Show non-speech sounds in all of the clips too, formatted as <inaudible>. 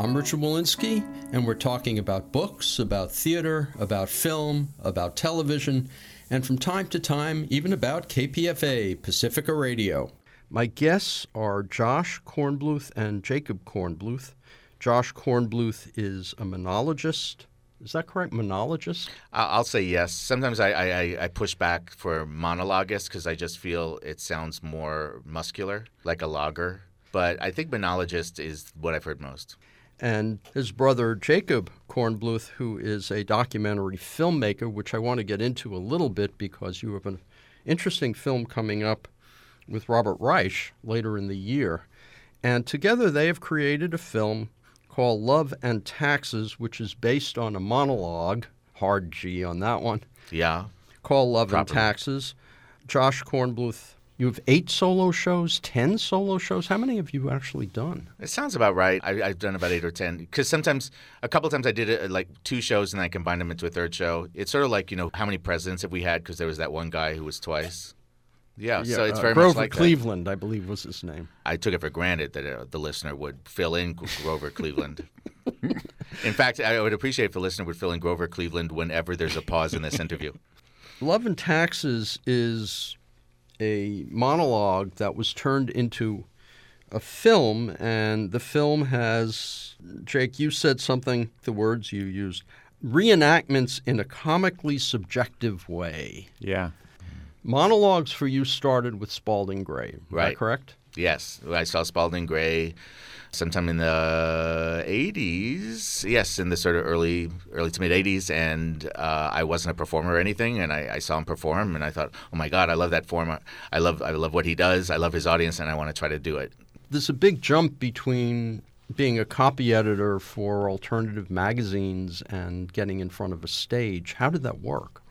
I'm Richard Wolinsky, and we're talking about books, about theater, about film, about television, and from time to time, even about KPFA, Pacifica Radio. My guests are Josh Kornbluth and Jacob Kornbluth. Josh Kornbluth is a monologist, is that correct? Monologist? I'll say yes. Sometimes I, I, I push back for monologist because I just feel it sounds more muscular, like a logger. But I think monologist is what I've heard most. And his brother Jacob Kornbluth, who is a documentary filmmaker, which I want to get into a little bit because you have an interesting film coming up with Robert Reich later in the year. And together they have created a film called Love and Taxes, which is based on a monologue, hard G on that one. Yeah. Called Love and Taxes. Josh Kornbluth, you have eight solo shows, ten solo shows. How many have you actually done? It sounds about right. I, have done about eight or ten. Because sometimes, a couple times, I did it like two shows and I combined them into a third show. It's sort of like you know how many presidents have we had? Because there was that one guy who was twice. Yeah, yeah, so it's uh, very Grover much like Grover Cleveland, that. I believe was his name. I took it for granted that uh, the listener would fill in Grover Cleveland. <laughs> in fact, I would appreciate if the listener would fill in Grover Cleveland whenever there's a pause in this interview. <laughs> Love and Taxes is a monologue that was turned into a film, and the film has, Jake, you said something, the words you used, reenactments in a comically subjective way. Yeah. Monologues for you started with Spalding Gray, right? correct? Yes, I saw Spalding Gray sometime in the 80s. Yes, in the sort of early early to mid 80s, and uh, I wasn't a performer or anything, and I, I, saw him perform, and I thought, oh my God, I love that form. I love I love what he does. I love his audience, and I want to try to do it. There's a big jump between being a copy editor for alternative magazines and getting in front of a stage. How did that work?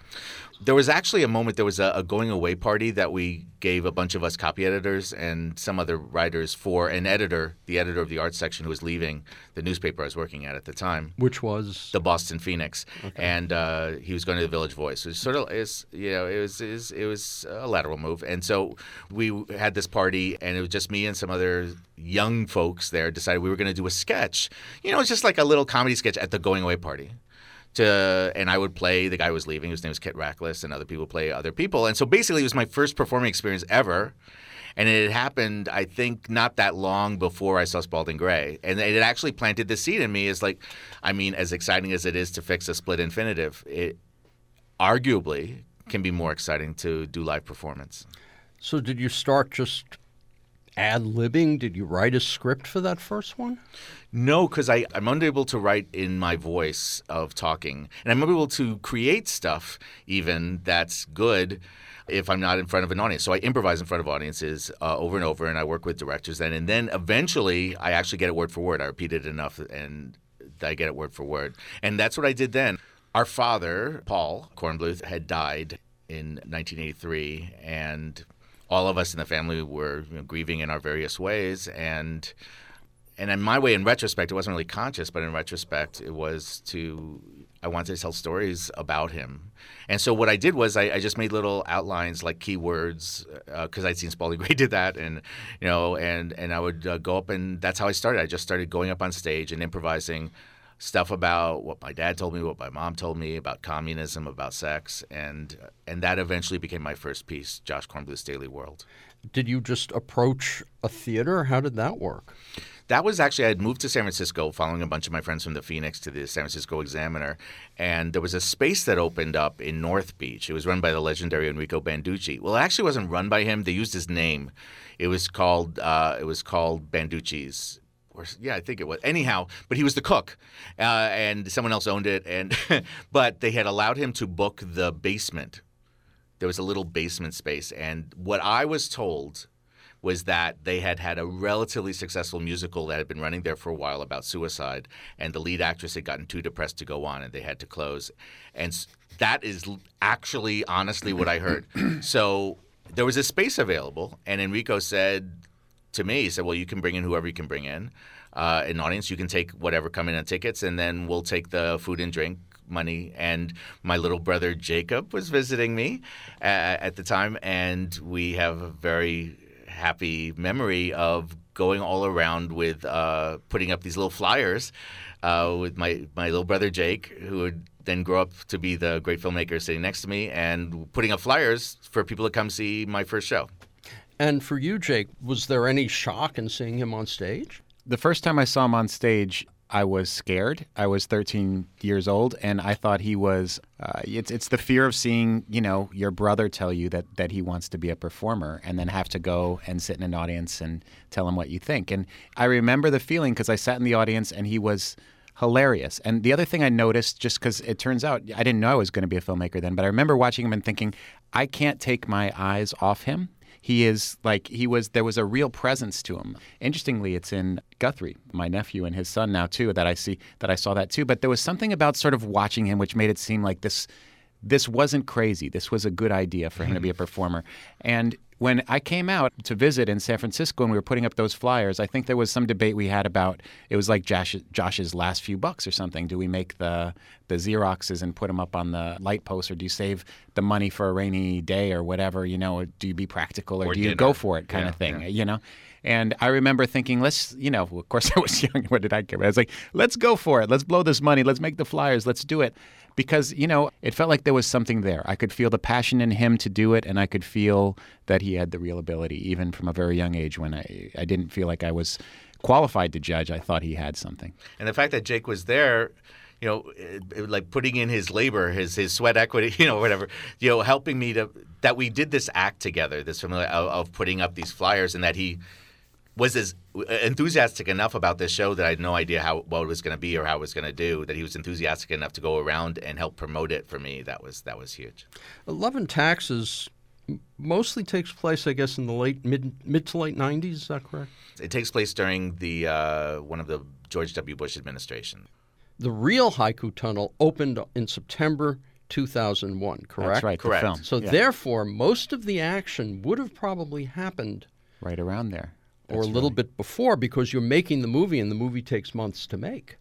There was actually a moment. There was a, a, going away party that we gave a bunch of us copy editors and some other writers for an editor, the editor of the art section, who was leaving the newspaper I was working at at the time, which was the Boston Phoenix, okay. and uh, he was going to the Village Voice. It was sort of is you know it was, it was it was a lateral move, and so we had this party, and it was just me and some other young folks there. Decided we were going to do a sketch. You know, it's just like a little comedy sketch at the going away party to and I would play the guy who was leaving, whose name was Kit Rachlis, and other people play other people. And so basically, it was my first performing experience ever. And it had happened, I think, not that long before I saw Spalding Gray. And it actually planted the seed in me is like, I mean, as exciting as it is to fix a split infinitive, it arguably can be more exciting to do live performance. So did you start just ad libbing? Did you write a script for that first one? No, because I'm unable to write in my voice of talking. And I'm unable to create stuff even that's good if I'm not in front of an audience. So I improvise in front of audiences uh, over and over, and I work with directors then. And then eventually I actually get it word for word. I repeat it enough and I get it word for word. And that's what I did then. Our father, Paul Kornbluth, had died in 1983, and all of us in the family were you know, grieving in our various ways, and and in my way, in retrospect, it wasn't really conscious, but in retrospect, it was to I wanted to tell stories about him, and so what I did was I, I just made little outlines like keywords because uh, I'd seen Spalding <laughs> Gray did that, and you know, and and I would uh, go up and that's how I started. I just started going up on stage and improvising stuff about what my dad told me, what my mom told me about communism, about sex, and and that eventually became my first piece, Josh Kornbluth's Daily World. Did you just approach a theater? How did that work? That was actually I had moved to San Francisco, following a bunch of my friends from the Phoenix to the San Francisco Examiner, and there was a space that opened up in North Beach. It was run by the legendary Enrico Banducci. Well, it actually wasn't run by him; they used his name. It was called uh, it was called Banducci's or yeah, I think it was. Anyhow, but he was the cook, uh, and someone else owned it. And <laughs> but they had allowed him to book the basement. There was a little basement space, and what I was told was that they had had a relatively successful musical that had been running there for a while about suicide, and the lead actress had gotten too depressed to go on, and they had to close. And that is actually, honestly, what I heard. <clears throat> so there was a space available, and Enrico said to me, he said, "Well, you can bring in whoever you can bring in, uh, an audience. You can take whatever come in on tickets, and then we'll take the food and drink." money and my little brother jacob was visiting me uh, at the time and we have a very happy memory of going all around with uh, putting up these little flyers uh, with my, my little brother Jake, who would then grow up to be the great filmmaker sitting next to me, and putting up flyers for people to come see my first show. And for you, Jake, was there any shock in seeing him on stage? The first time I saw him on stage, I was scared. I was 13 years old, and I thought he was. Uh, it's it's the fear of seeing you know your brother tell you that that he wants to be a performer, and then have to go and sit in an audience and tell him what you think. And I remember the feeling because I sat in the audience and he was hilarious. And the other thing I noticed, just because it turns out I didn't know I was going to be a filmmaker then, but I remember watching him and thinking, I can't take my eyes off him. He is like he was. There was a real presence to him. Interestingly, it's in Guthrie, my nephew and his son now too. That I see that I saw that too. But there was something about sort of watching him which made it seem like this. This wasn't crazy. This was a good idea for him to be a mm-hmm. performer. And when I came out to visit in San Francisco and we were putting up those flyers, I think there was some debate we had about it was like Josh, Josh's last few bucks or something. Do we make the the Xeroxes and put them up on the light post, or do you save the money for a rainy day or whatever? You know, do you be practical, or, Or do you go for it, kind Yeah, of thing? yeah. You know. And I remember thinking, let's, you know, of course <laughs> I was young. What did I care? I was like, let's go for it. Let's blow this money. Let's make the flyers. Let's do it. Because, you know, it felt like there was something there. I could feel the passion in him to do it, and I could feel that he had the real ability, even from a very young age when I, I didn't feel like I was qualified to judge. I thought he had something. And the fact that Jake was there, you know, like putting in his labor, his his sweat equity, <laughs> you know, whatever, you know, helping me to that we did this act together, this familiar of, of putting up these flyers, and that he was as enthusiastic enough about this show that I had no idea how what it was going to be or how it was going to do. That he was enthusiastic enough to go around and help promote it for me. That was that was huge. Love and Taxes mostly takes place, I guess, in the late mid mid to late '90s. Is that correct? It takes place during the uh, one of the George W. Bush administration. The real Haiku Tunnel opened in September 2001. Correct. That's right. Correct. The film. So Yeah. therefore, most of the action would have probably happened right around there. Or a little right. bit before because you're making the movie and the movie takes months to make.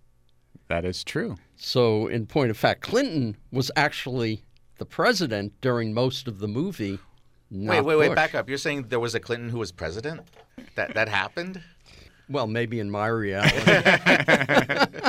That is true. So, in point of fact, Clinton was actually the president during most of the movie. Not wait, wait, wait! Back up. You're saying there was a Clinton who was president? That that happened? Well, maybe in my reality. <laughs>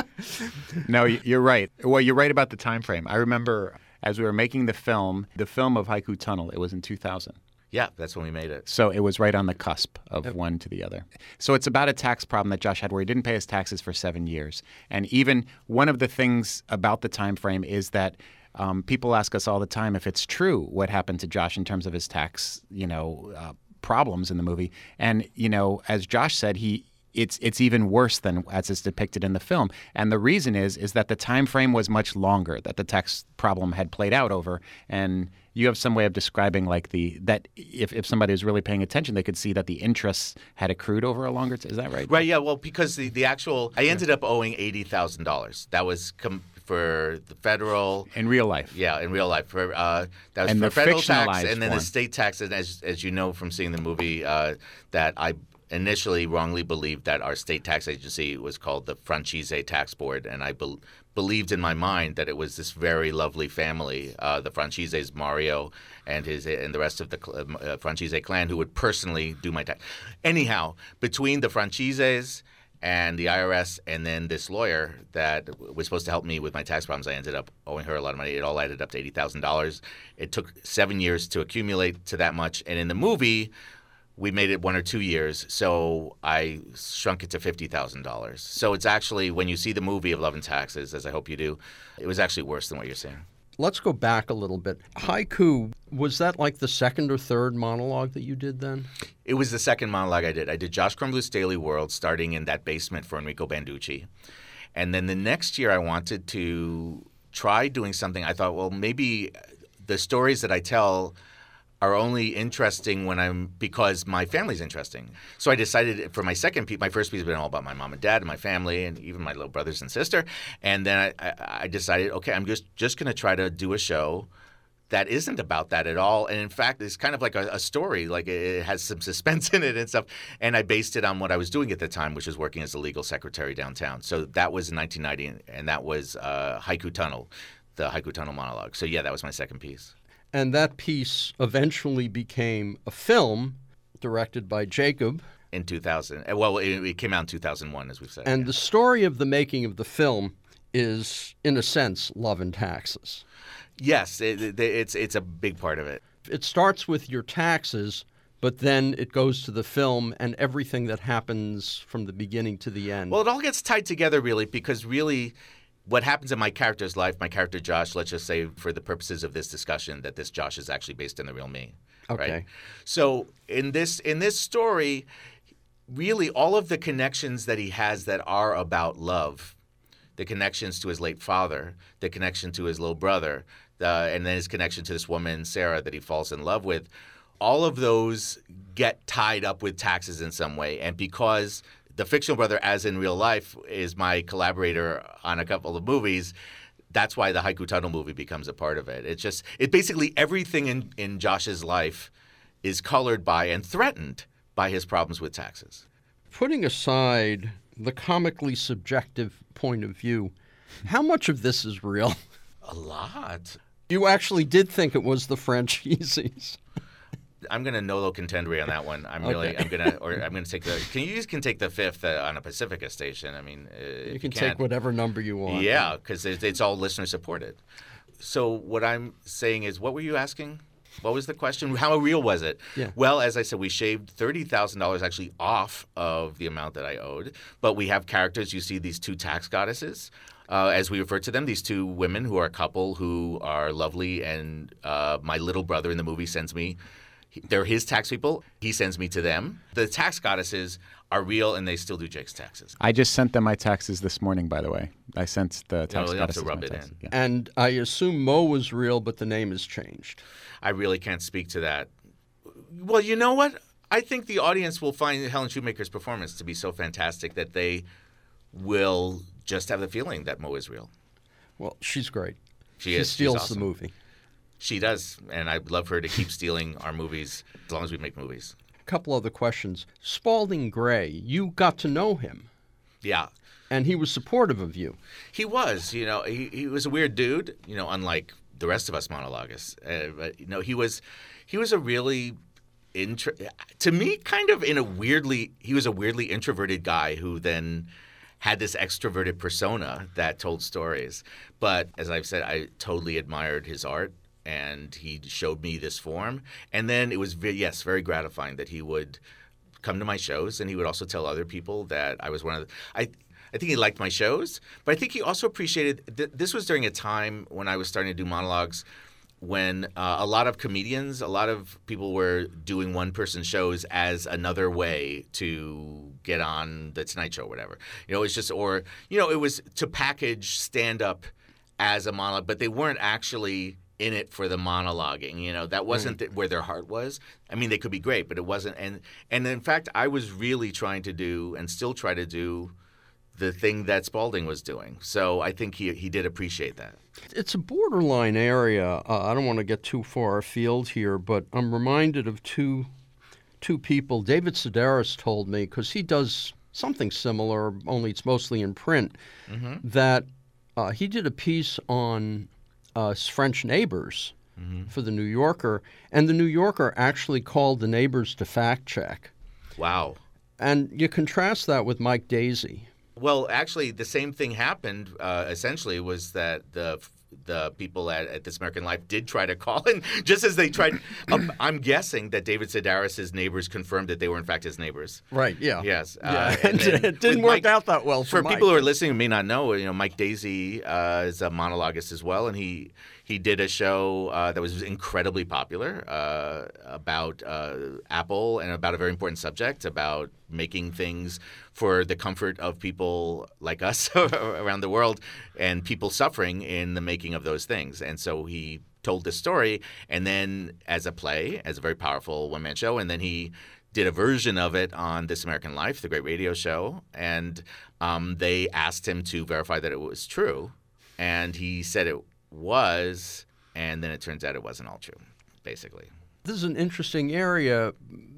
No, you're right. Well, you're right about the time frame. I remember as we were making the film, the film of Haiku Tunnel. It was in 2000. Yeah, that's when we made it. So it was right on the cusp of one to the other. So it's about a tax problem that Josh had where he didn't pay his taxes for seven years. And even one of the things about the time frame is that um, people ask us all the time if it's true what happened to Josh in terms of his tax, you know, uh, problems in the movie. And you know, as Josh said, he it's it's even worse than as is depicted in the film. And the reason is is that the time frame was much longer that the tax problem had played out over. And you have some way of describing like the that if, if somebody was really paying attention, they could see that the interests had accrued over a longer. T- is that right? Right. Yeah. Well, because the, the actual, I ended up owing eighty thousand dollars. That was com- for the federal. In real life. Yeah, in real life, for uh, that was And for the federal tax, and then form. the state tax. And as as you know from seeing the movie, uh, that I initially wrongly believed that our state tax agency was called the Franchise Tax Board, and I bel believed in my mind that it was this very lovely family, uh, the Franchises Mario and his and the rest of the cl- uh, Franchise clan, who would personally do my tax. Anyhow, between the Franchises and the IRS, and then this lawyer that was supposed to help me with my tax problems. I ended up owing her a lot of money. It all added up to eighty thousand dollars. It took seven years to accumulate to that much, and in the movie, we made it one or two years. So I shrunk it to fifty thousand dollars. So it's actually when you see the movie of Love and Taxes, as I hope you do, it was actually worse than what you're saying. Let's go back a little bit. Haiku, was that like the second or third monologue that you did then? It was the second monologue I did. I did Josh Kornbluth's Daily World, starting in that basement for Enrico Banducci. And then the next year, I wanted to try doing something. I thought, well, maybe the stories that I tell are only interesting when I'm because my family's interesting. So I decided for my second piece, my first piece has been all about my mom and dad and my family and even my little brothers and sister. And then I, I, decided, okay, I'm just just going to try to do a show that isn't about that at all. And in fact, it's kind of like a, a, story. Like it has some <laughs> suspense in it and stuff. And I based it on what I was doing at the time, which was working as a legal secretary downtown. So that was in 1990, and that was uh, Haiku Tunnel, the Haiku Tunnel monologue. So yeah, that was my second piece. And that piece eventually became a film directed by Jacob. In 2000. Uh, well, it, it came out in 2001, as we've said. And yeah. the story of the making of the film is, in a sense, love and taxes. Yes, it, it's it's a big part of it. It starts with your taxes, but then it goes to the film and everything that happens from the beginning to the end. Well, it all gets tied together really because really what happens in my character's life, my character Josh, let's just say for the purposes of this discussion that this Josh is actually based on the real me. Okay. Right? So in this in this story, really all of the connections that he has that are about love, the connections to his late father, the connection to his little brother, uh, and then his connection to this woman, Sarah, that he falls in love with, all of those get tied up with taxes in some way. And because the fictional brother, as in real life, is my collaborator on a couple of movies, that's why the Haiku Tunnel movie becomes a part of it. It's just, it basically everything in, in Josh's life is colored by and threatened by his problems with taxes. Putting aside the comically subjective point of view, how much of this is real? A lot. You actually did think it was the franchisees. I'm gonna no contendere on that one. I'm really I'm gonna <laughs> or I'm gonna take the. Can you just can take the fifth uh, on a Pacifica station? I mean, uh, You can can't- take whatever number you want. Yeah, because it's, it's all listener supported. So what I'm saying is, what were you asking? What was the question? <laughs> How real was it? Yeah. Well, as I said, we shaved thirty thousand dollars actually off of the amount that I owed. But we have characters. You see these two tax goddesses, uh, as we refer to them. These two women who are a couple who are lovely, and uh, my little brother in the movie sends me. They're his tax people. He sends me to them. The tax goddesses are real, and they still do Jake's taxes. I just sent them my taxes this morning, by the way. I sent the oh, tax you have to goddesses rub my it taxes. in. Yeah. And I assume Mo was real, but the name has changed. I really can't speak to that. Well, you know what? I think the audience will find Helen Shumaker's performance to be so fantastic that they will just have the feeling that Mo is real. Well, she's great. She she is. She's steals awesome. the movie. She does, and I'd love her to keep stealing our movies as long as we make movies. A couple other questions. Spalding Gray, you got to know him, Yeah, and he was supportive of you. he was. You know, he, he was a weird dude. You know, unlike the rest of us monologists. Uh, but you know, he was he was a really intro to me kind of in a weirdly he was a weirdly introverted guy who then had this extroverted persona that told stories but as i've said i totally admired his art and he showed me this form and then it was ve- yes very gratifying that he would come to my shows and he would also tell other people that i was one of the i I think he liked my shows, but I think he also appreciated. Th- this was during a time when I was starting to do monologues, when uh, a lot of comedians, a lot of people were doing one person shows as another way to get on the Tonight Show or whatever. You know, it's just, or, you know, it was to package stand up as a monologue, but they weren't actually in it for the monologuing. You know, that wasn't th- where their heart was. I mean, they could be great, but it wasn't. And, and in fact, I was really trying to do and still try to do the thing that Spalding was doing. So I think he, he did appreciate that. It's a borderline area. Uh, I don't want to get too far afield here, but I'm reminded of two two people. David Sedaris told me because he does something similar, only it's mostly in print. That uh, he did a piece on uh, French neighbors for the New Yorker, and the New Yorker actually called the neighbors to fact check. Wow. And you contrast that with Mike Daisey. Well, actually, the same thing happened. Uh, essentially, was that the the people at, at This American Life did try to call in, <laughs> just as they tried. um, I'm guessing that David Sedaris' neighbors confirmed that they were in fact his neighbors. Right. Yeah. Yes, Yeah. uh, <laughs> it didn't work Mike- out that well for, For people who are listening who may not know, you know, Mike Daisey uh, is a monologuist as well, and he he did a show uh, that was incredibly popular uh, about uh, Apple and about a very important subject about making things for the comfort of people like us <laughs> around the world and people suffering in the making of those things. And so he told this story, and then as a play, as a very powerful one man show, and then he did a version of it on This American Life, the great radio show, and um, they asked him to verify that it was true, and he said it was, and then it turns out it wasn't all true, basically. This is an interesting area,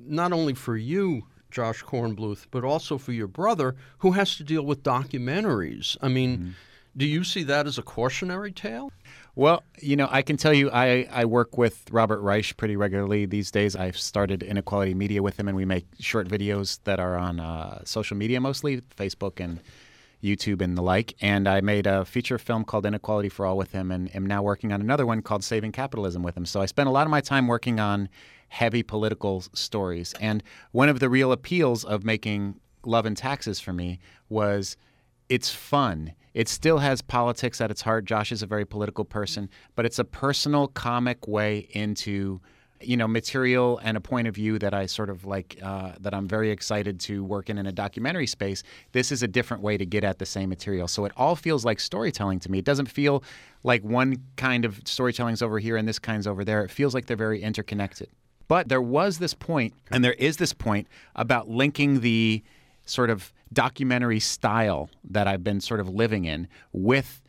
not only for you, Josh Kornbluth, but also for your brother, who has to deal with documentaries. I mean, mm-hmm. do you see that as a cautionary tale? Well, you know, I can tell you, I, I work with Robert Reich pretty regularly these days. I've started Inequality Media with him, and we make short videos that are on uh, social media mostly, Facebook and YouTube and the like. And I made a feature film called Inequality for All with him, and am now working on another one called Saving Capitalism with him. So I spent a lot of my time working on heavy political stories. And one of the real appeals of making Love and Taxes for me was it's fun. It still has politics at its heart. Josh is a very political person, but it's a personal comic way into you know material and a point of view that I sort of like uh, that I'm very excited to work in in a documentary space. This is a different way to get at the same material, so it all feels like storytelling to me. It doesn't feel like one kind of storytelling's over here and this kind's over there. It feels like they're very interconnected. But there was this point, and there is this point about linking the sort of documentary style that I've been sort of living in with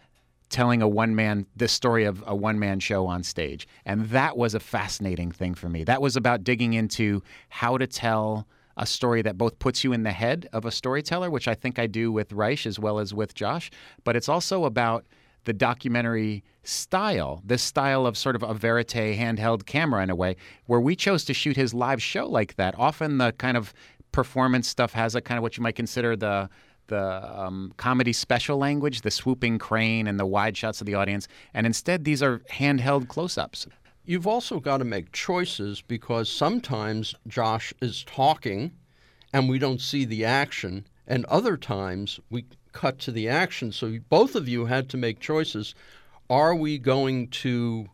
telling a one man the story of a one man show on stage. And that was a fascinating thing for me. That was about digging into how to tell a story that both puts you in the head of a storyteller, which I think I do with Reich as well as with Josh, but it's also about the documentary style, this style of sort of a verite handheld camera in a way, where we chose to shoot his live show like that. Often the kind of performance stuff has a kind of what you might consider the the um, comedy special language, the swooping crane and the wide shots of the audience, and instead these are handheld close-ups. You've also got to make choices because sometimes Josh is talking and we don't see the action, and other times we cut to the action. So both of you had to make choices. Are we going to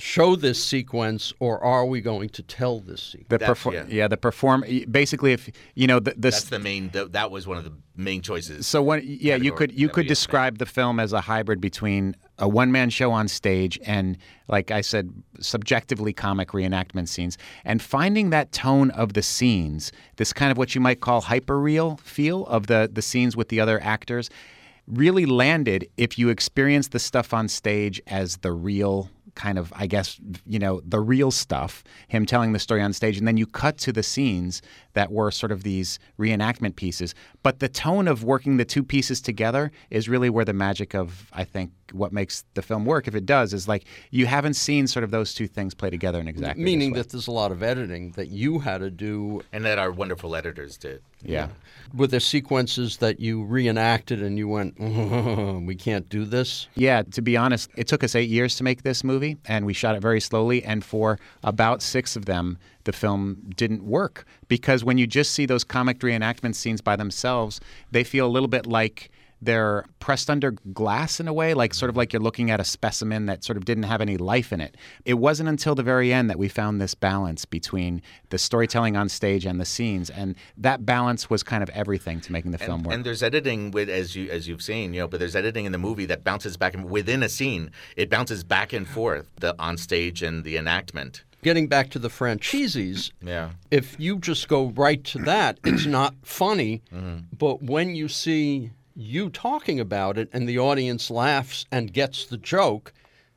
show this sequence or are we going to tell this sequence? The perfor- yeah. yeah. the perform basically if you know the, this, That's the main the, that was one of the main choices. So when yeah, you could you could describe the film as a hybrid between a one man show on stage and like I said subjectively comic reenactment scenes and finding that tone of the scenes, this kind of what you might call hyper real feel of the the scenes with the other actors really landed if you experience the stuff on stage as the real kind of, I guess, you know, the real stuff, him telling the story on stage. And then you cut to the scenes that were sort of these reenactment pieces. But the tone of working the two pieces together is really where the magic of, I think, what makes the film work, if it does, is like you haven't seen sort of those two things play together in exactly Meaning that there's a lot of editing that you had to do. And that our wonderful editors did. Yeah. Were there sequences that you reenacted and you went, mm-hmm, <laughs> we can't do this? Yeah, to be honest, it took us eight years to make this movie, and we shot it very slowly. And for about six of them, the film didn't work because when you just see those comic reenactment scenes by themselves, they feel a little bit like they're pressed under glass in a way, like sort of like you're looking at a specimen that sort of didn't have any life in it. It wasn't until the very end that we found this balance between the storytelling on stage and the scenes, and that balance was kind of everything to making the film work. And there's editing with as you as you've seen, you know, but there's editing in the movie that bounces back and within a scene, it bounces back and forth the on stage and the enactment getting back to the franchises, <clears throat> yeah. if you just go right to that, it's <clears throat> not funny. Mm-hmm. But when you see you talking about it and the audience laughs and gets the joke,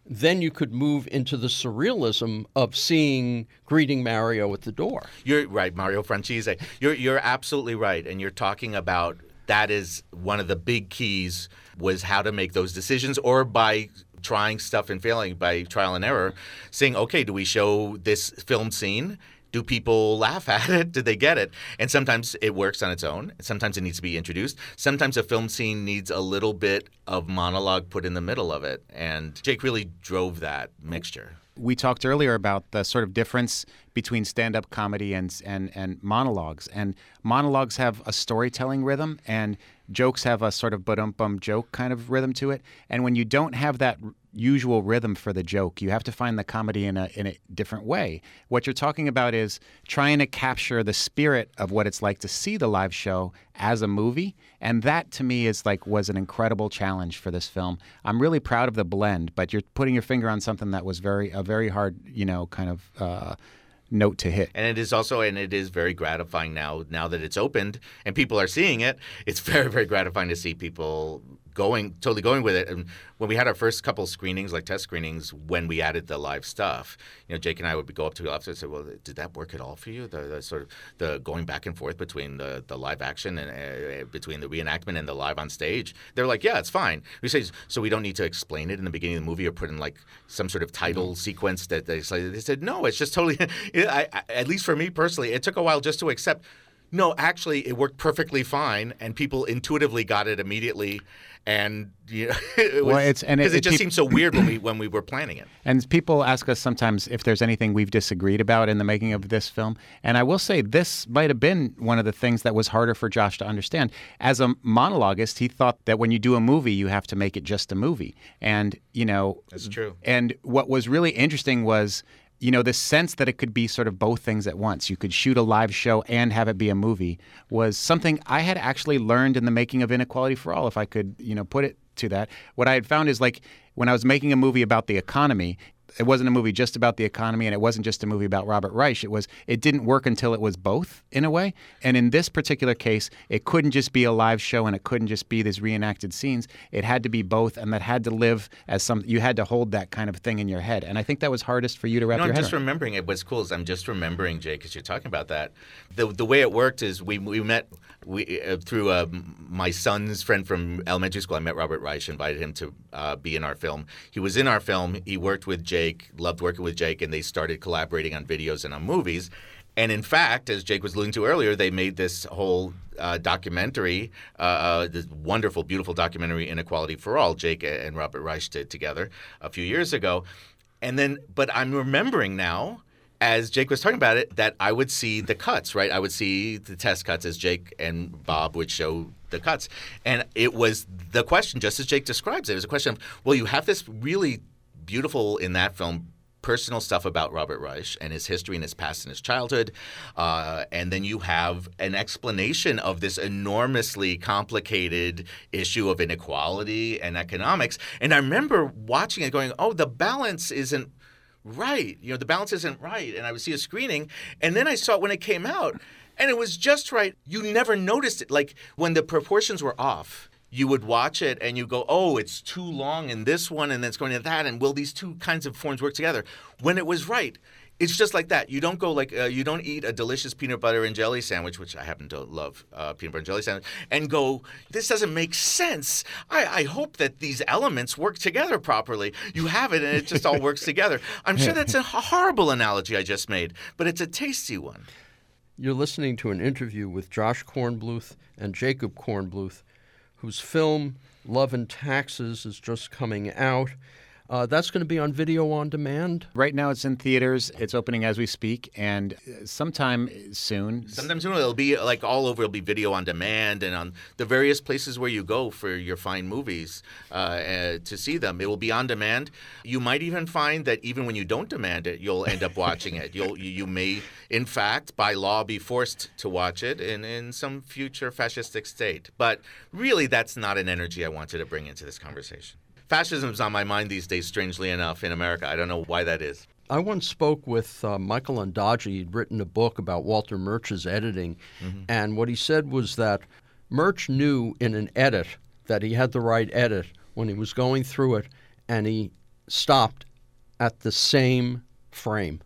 then you could move into the surrealism of seeing greeting Mario at the door. You're right, Mario Franchise. You're you're absolutely right, and you're talking about that is one of the big keys was how to make those decisions, or by trying stuff and failing by trial and error, saying, okay, do we show this film scene? do people laugh <laughs> at it? Did they get it? And sometimes it works on its own. Sometimes it needs to be introduced. Sometimes a film scene needs a little bit of monologue put in the middle of it. And Jake really drove that mixture. We talked earlier about the sort of difference between stand-up comedy and and and monologues. And monologues have a storytelling rhythm, and jokes have a sort of but bum joke kind of rhythm to it. And when you don't have that usual rhythm for the joke. You have to find the comedy in a in a different way. What you're talking about is trying to capture the spirit of what it's like to see the live show as a movie, and that to me is like was an incredible challenge for this film. I'm really proud of the blend, but you're putting your finger on something that was very a very hard, you know, kind of. Uh, note to hit. And it is also, and it is very gratifying now. Now that it's opened and people are seeing it, it's <laughs> very, very gratifying to see people going totally going with it. And when we had our first couple screenings, like test screenings, when we added the live stuff, you know, Jake and I would go up to the officer and say, "Well, did that work at all for you? The, the sort of the going back and forth between the, the live action and uh, between the reenactment and the live on stage." They're like, "Yeah, it's fine." We say, "So we don't need to explain it in the beginning of the movie or put in like some sort of title mm-hmm. sequence that they, they said no, it's just totally." <laughs> I, I, at least for me personally, it took a while just to accept. No, actually, it worked perfectly fine, and people intuitively got it immediately and you know, <laughs> it was, well, it's and it, it, just pe- seemed so weird when we when we were planning it. And people ask us sometimes if there's anything we've disagreed about in the making of this film, and I will say this might have been one of the things that was harder for Josh to understand. As a monologuist, he thought that when you do a movie, you have to make it just a movie, and you know that's true. And what was really interesting was you know, this sense that it could be sort of both things at once. You could shoot a live show and have it be a movie was something I had actually learned in the making of Inequality for All, if I could, you know, put it to that. What I had found is like when I was making a movie about the economy, it wasn't a movie just about the economy and it wasn't just a movie about Robert Reich. It was it didn't work until it was both in a way. And in this particular case, it couldn't just be a live show and it couldn't just be these reenacted scenes. It had to be both and that had to live as some you had to hold that kind of thing in your head. And I think that was hardest for you to wrap no, your I'm head just around. remembering it. What's cool is I'm just remembering, Jake, because you're talking about that. The the way it worked is we we met we uh, through uh, my son's friend from elementary school. I met Robert Reich, invited him to uh, be in our film. He was in our film. He worked with Jake, loved working with Jake, and they started collaborating on videos and on movies. And in fact, as Jake was alluding to earlier, they made this whole uh, documentary, uh, uh, this wonderful, beautiful documentary, Inequality for All, Jake and Robert Reich did together a few years ago. And then, but I'm remembering now as Jake was talking about it, that I would see the cuts, right? I would see the test cuts as Jake and Bob would show the cuts. And it was the question, just as Jake describes it, it was a question of, well, you have this really beautiful in that film personal stuff about Robert Reich and his history and his past and his childhood. Uh, and then you have an explanation of this enormously complicated issue of inequality and economics. And I remember watching it going, oh, the balance isn't right. You know, the balance isn't right. And I would see a screening, and then I saw it when it came out, and it was just right. You never noticed it. Like when the proportions were off, you would watch it and you go, oh, it's too long in this one, and then it's going to that, and will these two kinds of forms work together? When it was right, it's just like that. You don't go like uh, you don't eat a delicious peanut butter and jelly sandwich, which I happen to love uh, peanut butter and jelly sandwich, and go, this doesn't make sense. I, I hope that these elements work together properly. You have it, and it just all works <laughs> together. I'm sure that's a horrible analogy I just made, but it's a tasty one. You're listening to an interview with Josh Kornbluth and Jacob Kornbluth, whose film Love and Taxes is just coming out. Uh, that's going to be on video on demand. Right now, it's in theaters. It's opening as we speak, and sometime soon. Sometime soon, it'll be like all over. It'll be video on demand and on the various places where you go for your fine movies uh, uh, to see them. It will be on demand. You might even find that even when you don't demand it, you'll end up watching it. You'll you may, in fact, by law, be forced to watch it in in some future fascistic state. But really, that's not an energy I wanted to bring into this conversation fascism is on my mind these days, strangely enough, in America. I don't know why that is. I once spoke with uh, Michael Ondaatje. He'd written a book about Walter Murch's editing, mm-hmm. and what he said was that Murch knew in an edit that he had the right edit when he was going through it, and he stopped at the same frame.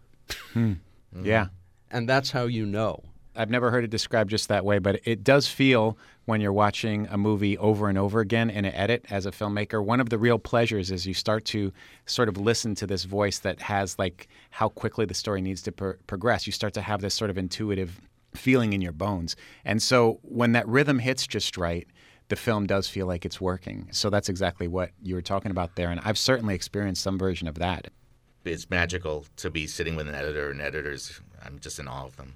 Hmm. Mm-hmm. Yeah. And that's how you know. I've never heard it described just that way, but it does feel when you're watching a movie over and over again in an edit as a filmmaker. One of the real pleasures is you start to sort of listen to this voice that has like how quickly the story needs to pro- progress. You start to have this sort of intuitive feeling in your bones. And so when that rhythm hits just right, the film does feel like it's working. So that's exactly what you were talking about there. And I've certainly experienced some version of that. It's magical to be sitting with an editor and editors. I'm just in awe of them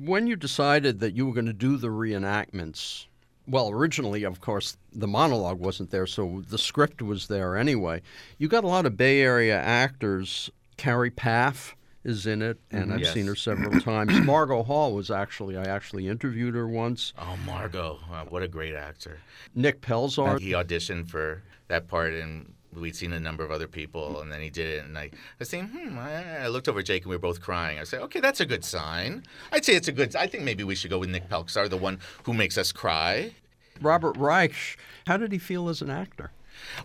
when you decided that you were going to do the reenactments, well, originally, of course, the monologue wasn't there, so the script was there anyway. You got a lot of Bay Area actors. Carrie Paff is in it, and mm-hmm. I've Yes. seen her several <clears throat> times. Margot Hall was actually, I actually interviewed her once. Oh, Margot, wow, what a great actor. Nick Pelczar. He auditioned for that part, and we'd seen a number of other people, and then he did it. And I, I was saying, hmm. I, I looked over at Jake, and we were both crying. I said, okay, that's a good sign. I'd say it's a good. I think maybe we should go with Nick Pelczar, the one who makes us cry. Robert Reich. How did he feel as an actor?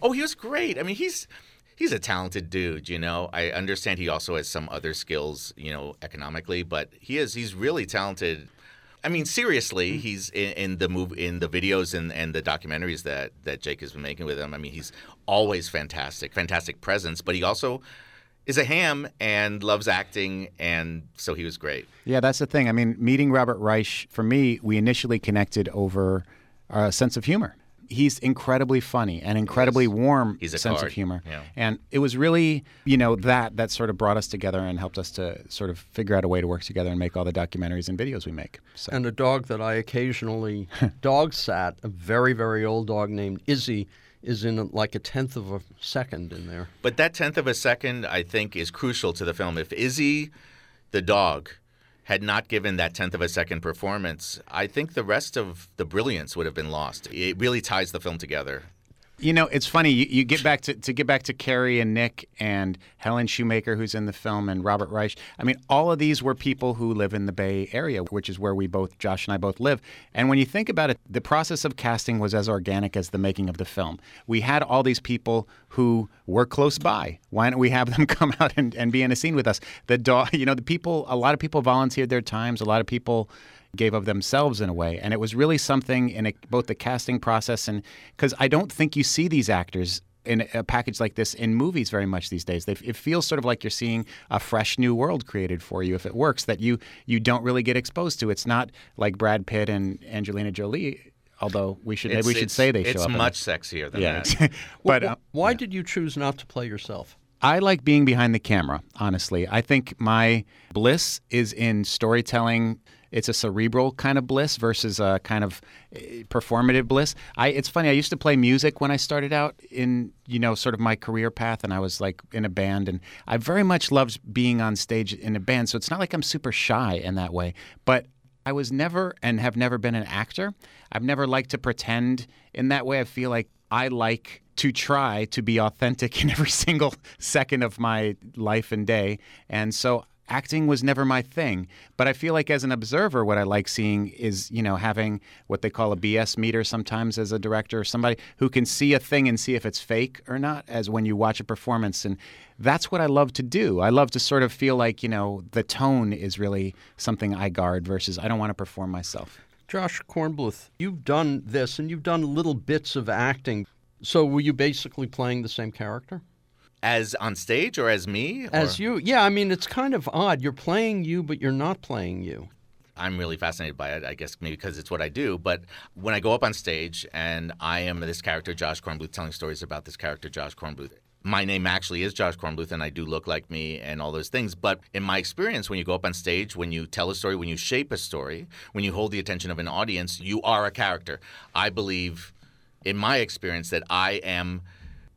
Oh, he was great. I mean, he's he's a talented dude. You know, I understand he also has some other skills, you know, economically, but he is he's really talented. I mean, seriously, mm-hmm. he's in, in the move in the videos and, and the documentaries that that Jake has been making with him. I mean, he's always fantastic, fantastic presence, but he also is a ham and loves acting, and so he was great. Yeah, that's the thing. I mean, meeting Robert Reich, for me, we initially connected over a sense of humor. He's incredibly funny and incredibly warm He's a sense card, of humor. yeah. And it was really, you know, that that sort of brought us together and helped us to sort of figure out a way to work together and make all the documentaries and videos we make. So And a dog that I occasionally <laughs> dog sat, a very, very old dog named Izzy, is in like a tenth of a second in there. But that tenth of a second, I think, is crucial to the film. If Izzy, the dog, had not given that tenth of a second performance, I think the rest of the brilliance would have been lost. It really ties the film together. You know, it's funny. You, you get back to to get back to Carrie and Nick and Helen Shumaker, who's in the film, and Robert Reich. I mean, all of these were people who live in the Bay Area, which is where we both, Josh and I, both live. And when you think about it, the process of casting was as organic as the making of the film. We had all these people who were close by. Why don't we have them <laughs> come out and, and be in a scene with us? The dog, you know, the people. A lot of people volunteered their times. A lot of people gave of themselves in a way and it was really something in a, both the casting process and because i don't think you see these actors in a package like this in movies very much these days they, it feels sort of like you're seeing a fresh new world created for you if it works that you you don't really get exposed to it's not like brad pitt and angelina jolie although we should maybe we should say they it's show up in- much sexier than yeah that. <laughs> but Wh- uh, why did you choose not to play yourself? I like being behind the camera, honestly. I think my bliss is in storytelling. It's a cerebral kind of bliss versus a kind of eh, performative bliss. I it's funny, I used to play music when I started out in, you know, sort of my career path and I was like in a band and I very much loved being on stage in a band. So it's not like I'm super shy in that way, but I was never and have never been an actor. I've never liked to pretend in that way. I feel like I like to try to be authentic <laughs> in every single second of my life and day. And so acting was never my thing. But I feel like as an observer, what I like seeing is, you know, having what they call a BS meter sometimes as a director, or somebody who can see a thing and see if it's fake or not, as when you watch a performance. And that's what I love to do. I love to sort of feel like, you know, the tone is really something I guard versus I don't want to perform myself. Josh Kornbluth, you've done this and you've done little bits of acting. So were you basically playing the same character? As on stage or as me? As you? Yeah, I mean, it's kind of odd. You're playing you, but you're not playing you. I'm really fascinated by it, I guess maybe because it's what I do. But when I go up on stage and I am this character, Josh Kornbluth, telling stories about this character, Josh Kornbluth, my name actually is Josh Kornbluth and I do look like me and all those things. But in my experience, when you go up on stage, when you tell a story, when you shape a story, when you hold the attention of an audience, you are a character. I believe, in my experience, that I am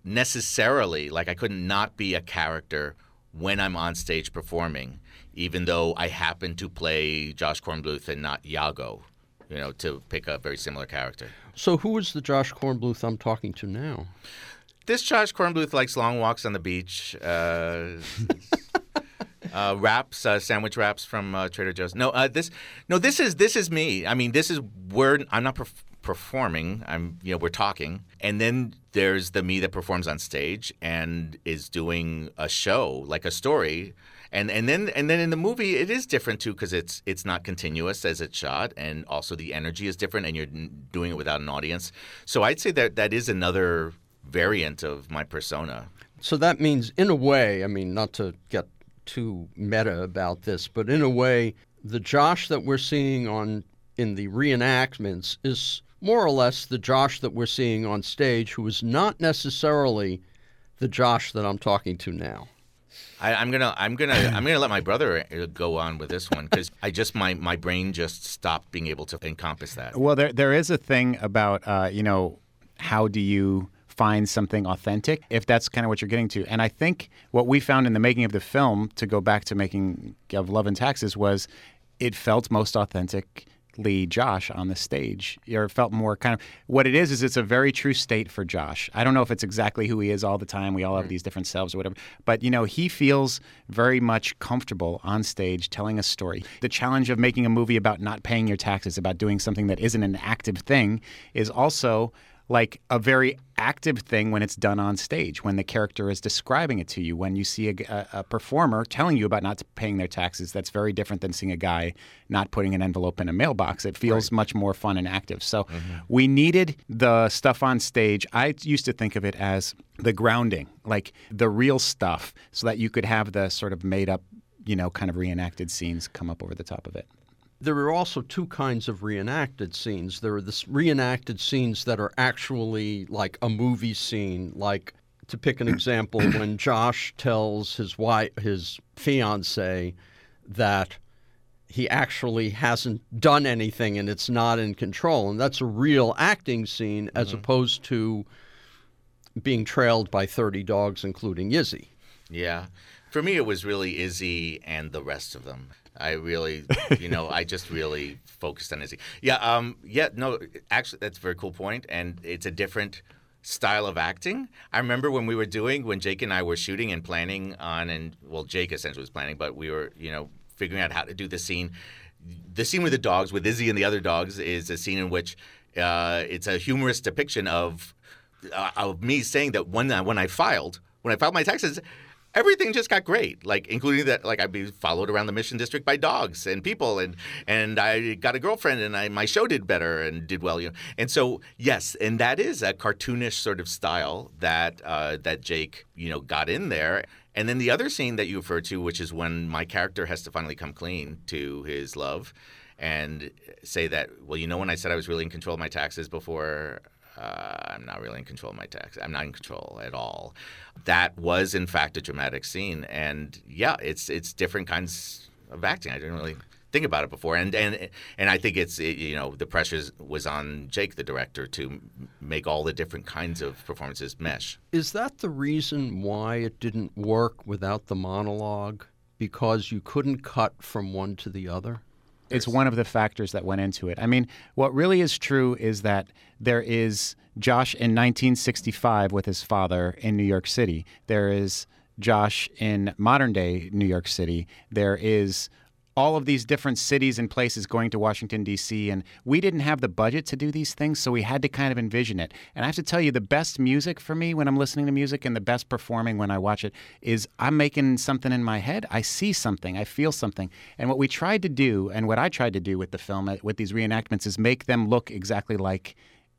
necessarily, like, I could not be a character when I'm on stage performing, even though I happen to play Josh Kornbluth and not Iago, you know, to pick a very similar character. So who is the Josh Kornbluth I'm talking to now? This Josh Kornbluth likes long walks on the beach. Uh, <laughs> uh, wraps, uh, sandwich wraps from uh, Trader Joe's. No, uh, this, no, this is this is me. I mean, this is where I'm not perf- performing. I'm, you know, we're talking, and then there's the me that performs on stage and is doing a show, like a story. And, and then and then in the movie it is different too because it's it's not continuous as it's shot and also the energy is different and you're doing it without an audience so I'd say that that is another variant of my persona. So that means, in a way, I mean, not to get too meta about this, but in a way, the Josh that we're seeing on in the reenactments is more or less the Josh that we're seeing on stage, who is not necessarily the Josh that I'm talking to now. I, I'm gonna, I'm gonna, <clears throat> I'm gonna let my brother uh, go on with this one because I just my my brain just stopped being able to encompass that. Well, there there is a thing about uh, you know how do you find something authentic if that's kind of what you're getting to. And I think what we found in the making of the film, to go back to making of Love and Taxes, was it felt most authentic Lee Josh on the stage, or felt more kind of what it is. Is it's a very true state for Josh. I don't know if it's exactly who he is all the time. We all have hmm. these different selves or whatever, but you know he feels very much comfortable on stage telling a story. The challenge of making a movie about not paying your taxes, about doing something that isn't an active thing, is also like a very active thing when it's done on stage, when the character is describing it to you, when you see a, a, performer telling you about not paying their taxes. That's very different than seeing a guy not putting an envelope in a mailbox. It feels right. much more fun and active. So mm-hmm. we needed the stuff on stage. I used to think of it as the grounding, like the real stuff, so that you could have the sort of made up, you know, kind of reenacted scenes come up over the top of it there are also two kinds of reenacted scenes. There are the reenacted scenes that are actually like a movie scene, like to pick an example, when <clears throat> Josh tells his wife, his fiance, that he actually hasn't done anything and it's not in control, and that's a real acting scene as mm-hmm. opposed to being trailed by thirty dogs, including Izzy. Yeah, for me, it was really Izzy and the rest of them. I really, you know, I just <laughs> really focused on Izzy. Yeah, um, yeah, no, actually, that's a very cool point, and it's a different style of acting. I remember when we were doing when Jake and I were shooting and planning on, and well, Jake essentially was planning, but we were, you know, figuring out how to do the scene. The scene with the dogs, with Izzy and the other dogs, is a scene in which uh, it's a humorous depiction of uh, of me saying that when I, when I filed when I filed my taxes, everything just got great like including that like i'd be followed around the mission district by dogs and people and and i got a girlfriend and I, my show did better and did well you know? And so yes and that is a cartoonish sort of style that uh, that jake you know got in there. And then the other scene that you refer to which is when my character has to finally come clean to his love and say that well you know when i said i was really in control of my taxes before uh, I'm not really in control of my text. I'm not in control at all. That was, in fact, a dramatic scene, and yeah, it's it's different kinds of acting. I didn't really think about it before, and and and I think it's it, you know the pressure was on Jake, the director, to make all the different kinds of performances mesh. Is that the reason why it didn't work without the monologue? Because you couldn't cut from one to the other it's one of the factors that went into it. I mean, what really is true is that there is Josh in 1965 with his father in New York City. There is Josh in modern day New York City. There is all of these different cities and places going to Washington, D.C. And we didn't have the budget to do these things, so we had to kind of envision it. And I have to tell you, the best music for me when I'm listening to music and the best performing when I watch it is I'm making something in my head. I see something, I feel something. And what we tried to do, and what I tried to do with the film, uh, with these reenactments, is make them look exactly like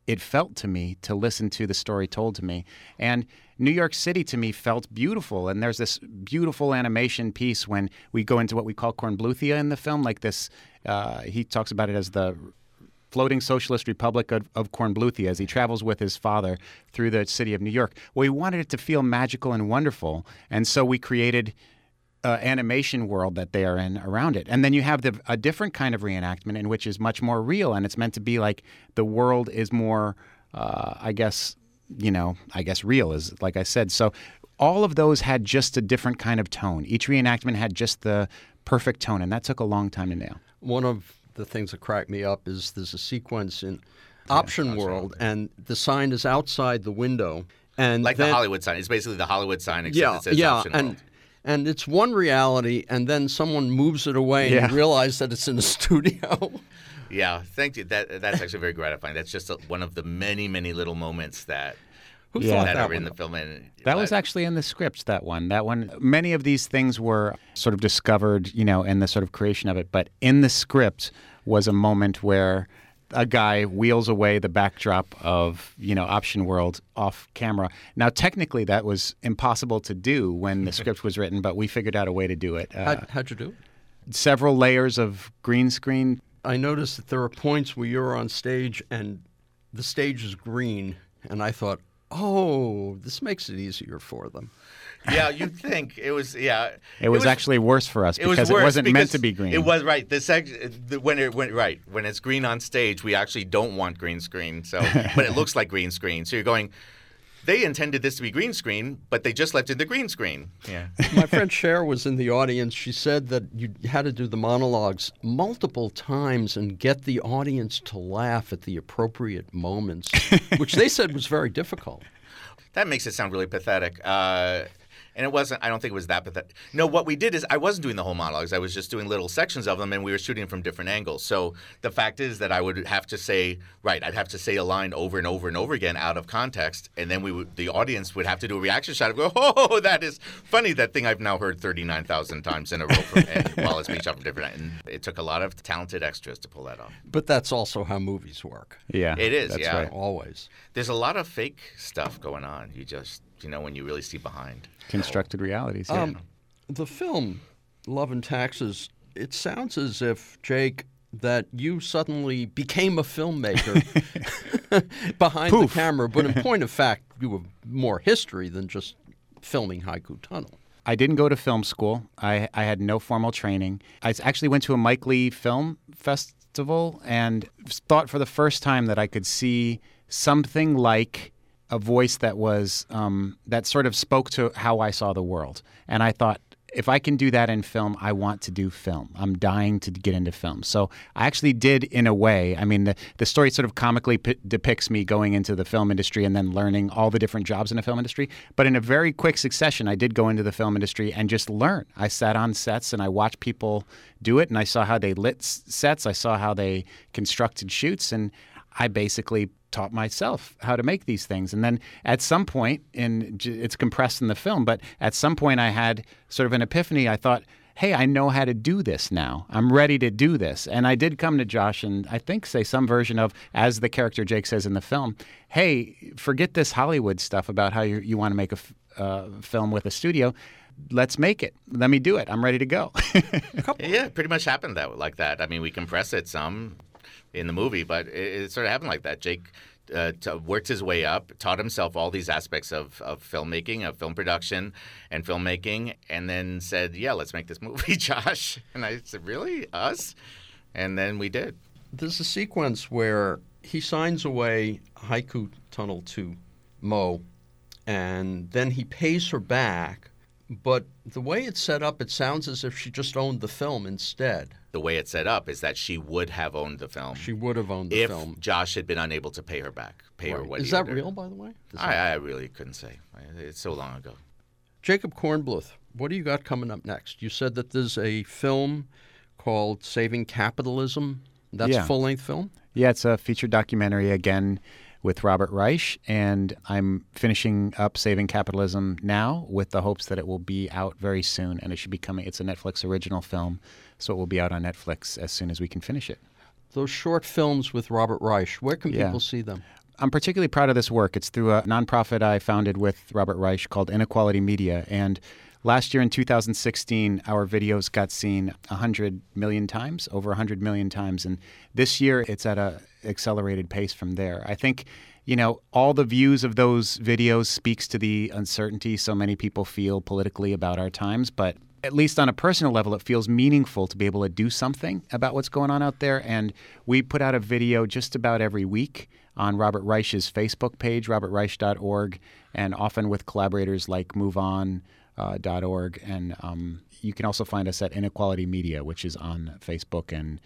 it felt to me to listen to the story told to me. And New York City to me felt beautiful. And there's this beautiful animation piece when we go into what we call Kornbluthia in the film, like this. Uh, he talks about it as the floating socialist republic of, of Kornbluthia as he travels with his father through the city of New York. Well, we wanted it to feel magical and wonderful. And so we created uh, animation world that they are in around it. And then you have the, a different kind of reenactment in which is much more real, and it's meant to be like the world is more, uh, I guess, you know, I guess real is like I said. So all of those had just a different kind of tone. Each reenactment had just the perfect tone, and that took a long time to nail. One of the things that cracked me up is there's a sequence in Option yeah, World, and the sign is outside the window. And like then, the Hollywood sign, it's basically the Hollywood sign, except yeah, it says yeah, Option and World and it's one reality, and then someone moves it away and yeah. you realize that it's in a <laughs> studio. yeah, thank you. That that's actually very gratifying. That's just a, one of the many, many little moments that. Who yeah. thought that, that in the film? And, that was actually in the script. That one. That one. Many of these things were sort of discovered, you know, in the sort of creation of it. But in the script was a moment where a guy wheels away the backdrop of you know option world off camera. Now technically that was impossible to do when the <laughs> script was written but we figured out a way to do it uh, How, how'd you do it? several layers of green screen. I noticed that there are points where you're on stage and the stage is green and i thought oh this makes it easier for them Yeah, you think it was? Yeah, It was, actually worse for us It was because worse it wasn't meant to be green. It was right. The sec- the, when it when right when it's green on stage, we actually don't want green screen. So, <laughs> but it looks like green screen. So you're going. They intended this to be green screen, but they just left in the green screen. Yeah. <laughs> My friend Cher was in the audience. She said that you had to do the monologues multiple times and get the audience to laugh at the appropriate moments, <laughs> which they said was very difficult. That makes it sound really pathetic. Uh, and it wasn't. I don't think it was that pathetic. No, what we did is I wasn't doing the whole monologues. I was just doing little sections of them, and we were shooting from different angles. So the fact is that I would have to say right. I'd have to say a line over and over and over again out of context, and then we would, the audience would have to do a reaction shot of go, oh, <laughs> that is funny. That thing I've now heard thirty nine thousand times in a row from, and <laughs> while it's being shot from different. And it took a lot of talented extras to pull that off. But that's also how movies work. yeah, It is, That's yeah. right. Always. There's a lot of fake stuff going on. You just you know when you really see behind. Constructed realities. Yeah. Um, the film Love and Taxes, it sounds as if, Jake, that you suddenly became a filmmaker <laughs> <laughs> behind Poof. the camera, but in <laughs> point of fact, you have more history than just filming Haiku Tunnel. I didn't go to film school. I, I had no formal training. I actually went to a Mike Leigh Film Festival and thought for the first time that I could see something like a voice that was um, that sort of spoke to how I saw the world. And I thought, if I can do that in film, I want to do film. I'm dying to get into film. So I actually did, in a way. I mean, the, the story sort of comically p- depicts me going into the film industry and then learning all the different jobs in the film industry. But in a very quick succession, I did go into the film industry and just learn. I sat on sets and I watched people do it, and I saw how they lit s- sets. I saw how they constructed shoots, and I basically taught myself how to make these things. And then at some point, in it's compressed in the film, but at some point I had sort of an epiphany. I thought, hey, I know how to do this now. I'm ready to do this. And I did come to Josh and I think say some version of, as the character Jake says in the film, hey, forget this Hollywood stuff about how you, you want to make a f- uh, film with a studio. Let's make it. Let me do it. I'm ready to go. <laughs> Yeah, it pretty much happened that like that. I mean, we compress it some in the movie, but it, it sort of happened like that. Jake uh, t- worked his way up, taught himself all these aspects of, of filmmaking, of film production, and filmmaking, and then said, "Yeah, let's make this movie, <laughs> Josh." And I said, "Really, us?" And then we did. There's a sequence where he signs away Haiku Tunnel to Mo, and then he pays her back. But the way it's set up, it sounds as if she just owned the film instead. The way it's set up is that she would have owned the film She would have owned the if film. Josh had been unable to pay her back, pay her what Is he that owed her. real, by the way? Is I, that- I really couldn't say. It's so long ago. Jacob Kornbluth, what do you got coming up next? You said that there's a film called Saving Capitalism. That's Yeah. a full length film? Yeah, it's a feature documentary again with Robert Reich, and I'm finishing up Saving Capitalism now with the hopes that it will be out very soon, and it should be coming. It's a Netflix original film, so it will be out on Netflix as soon as we can finish it. Those short films with Robert Reich, where can Yeah. people see them? I'm particularly proud of this work. It's through a nonprofit I founded with Robert Reich called Inequality Media. And last year in 2016, our videos got seen 100 million times, over 100 million times. And this year, it's at a accelerated pace from there. I think, you know, all the views of those videos speaks to the uncertainty so many people feel politically about our times. But at least on a personal level, it feels meaningful to be able to do something about what's going on out there. And we put out a video just about every week on Robert Reich's Facebook page, robertreich.org, and often with collaborators like MoveOn.org. and um, you can also find us at Inequality Media, which is on Facebook and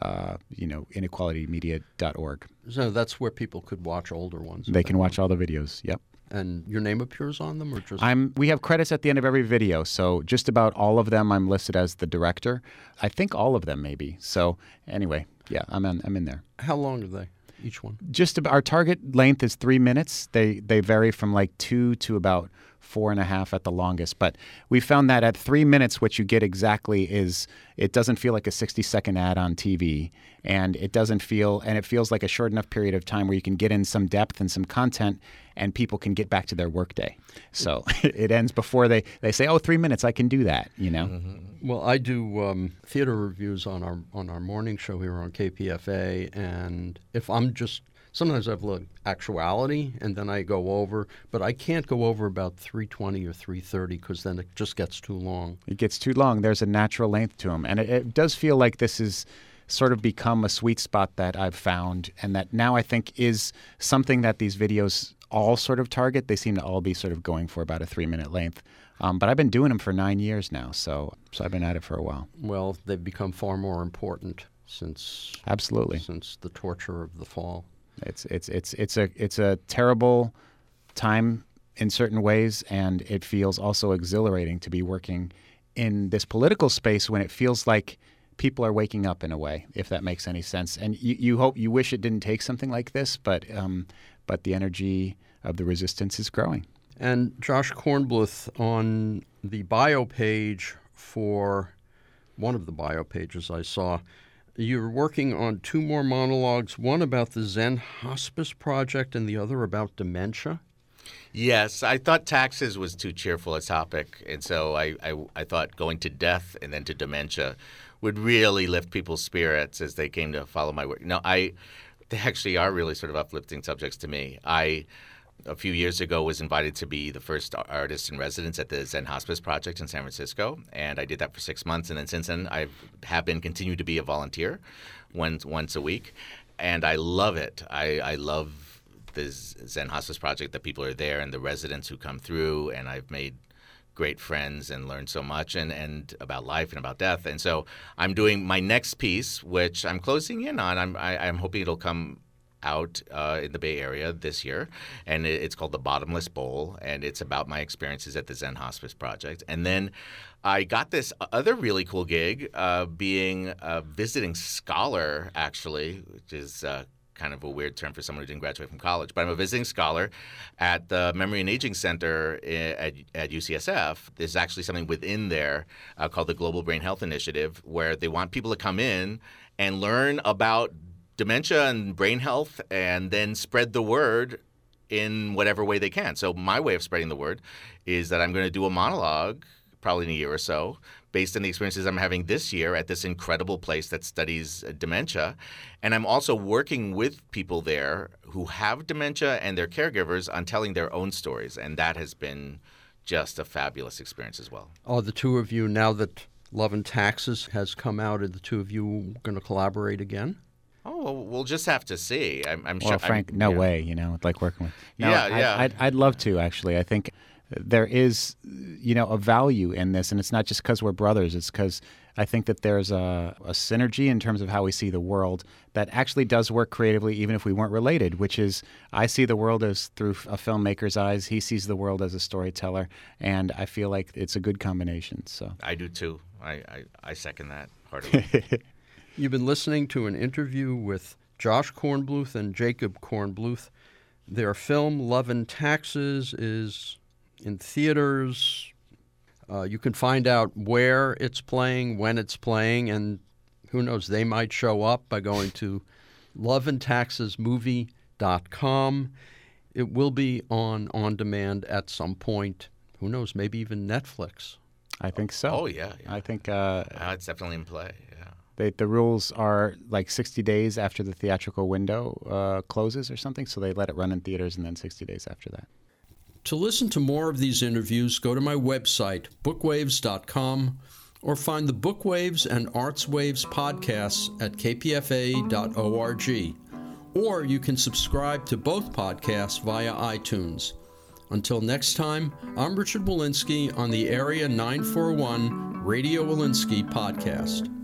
uh, you know inequalitymedia.org. So that's where people could watch older ones. They can watch all the videos. Yep. And your name appears on them, or just I'm. We have credits at the end of every video, so just about all of them, I'm listed as the director. I think all of them, maybe. So anyway, yeah, I'm in. I'm in there. how long are they? Each one. Just about, our target length is three minutes. They they vary from like two to about four and a half at the longest. But we found that at three minutes, what you get exactly is it doesn't feel like a 60 second ad on TV, and it doesn't feel and it feels like a short enough period of time where you can get in some depth and some content, and people can get back to their workday. So <laughs> it ends before they they say, "Oh, three minutes, I can do that." You know. Well, I do um, theater reviews on our on our morning show here on KPFA, and if I'm just sometimes I've looked actuality and then I go over, but I can't go over about 320 or 330 because then it just gets too long. It gets too long. There's a natural length to them. And it, it does feel like this is sort of become a sweet spot that I've found and that now I think is something that these videos all sort of target. They seem to all be sort of going for about a three minute length. Um, but I've been doing them for nine years now, so so I've been at it for a while. Well, they've become far more important since absolutely since the torture of the fall. It's it's it's it's a it's a terrible time in certain ways, and it feels also exhilarating to be working in this political space when it feels like people are waking up in a way, if that makes any sense. And you, you hope you wish it didn't take something like this, but um, but the energy of the resistance is growing. And Josh Kornbluth on the bio page for one of the bio pages I saw you're working on two more monologues, one about the Zen Hospice Project and the other about dementia. Yes, I thought taxes was too cheerful a topic, and so I, I, I, thought going to death and then to dementia would really lift people's spirits as they came to follow my work. No, I they actually are really sort of uplifting subjects to me. I a few years ago was invited to be the first artist in residence at the Zen Hospice Project in San Francisco, and I did that for six months. And then since then, I have been continued to be a volunteer, once once a week, and I love it. I, I love the Zen Hospice Project. The people are there, and the residents who come through, and I've made great friends and learned so much and, and about life and about death. And so I'm doing my next piece, which I'm closing in on. I'm I, am i am hoping it'll come out uh, in the Bay Area this year, and it's called the Bottomless Bowl, and it's about my experiences at the Zen Hospice Project. And then I got this other really cool gig, uh, being a visiting scholar, actually, which is. Uh, kind of a weird term for someone who didn't graduate from college, but I'm a visiting scholar at the Memory and Aging Center at, at UCSF. There's actually something within there uh, called the Global Brain Health Initiative where they want people to come in and learn about dementia and brain health and then spread the word in whatever way they can. So my way of spreading the word is that I'm going to do a monologue probably in a year or so based on the experiences I'm having this year at this incredible place that studies uh, dementia. And I'm also working with people there who have dementia and their caregivers on telling their own stories. And that has been just a fabulous experience as well. Are the two of you, now that Love and Taxes has come out, are the two of you going to collaborate again? Oh, well, we'll just have to see. I'm, I'm well, sure. Frank, I'm, no yeah. way. You know, like working with. No, yeah, I, yeah. I'd, I'd love to actually. I think there is, you know, a value in this, and it's not just because we're brothers. It's because I think that there's a, a synergy in terms of how we see the world that actually does work creatively, even if we weren't related. Which is, I see the world as through a filmmaker's eyes. He sees the world as a storyteller, and I feel like it's a good combination. So I do too. I I, I second that heartily. <laughs> You've been listening to an interview with Josh Kornbluth and Jacob Kornbluth. Their film Love and Taxes is in theaters. Uh, you can find out where it's playing, when it's playing, and who knows, they might show up by going to <laughs> loveandtaxesmovie.com. It will be on on demand at some point. Who knows, maybe even Netflix. I think so. Oh, yeah. yeah. I think uh, uh, it's definitely in play. They, the rules are like 60 days after the theatrical window uh, closes or something, so they let it run in theaters and then 60 days after that. To listen to more of these interviews, go to my website, bookwaves.com, or find the Bookwaves and Artswaves podcasts at kpfa.org. Or you can subscribe to both podcasts via iTunes. Until next time, I'm Richard Wolinsky on the Area 941 Radio Wolinsky podcast.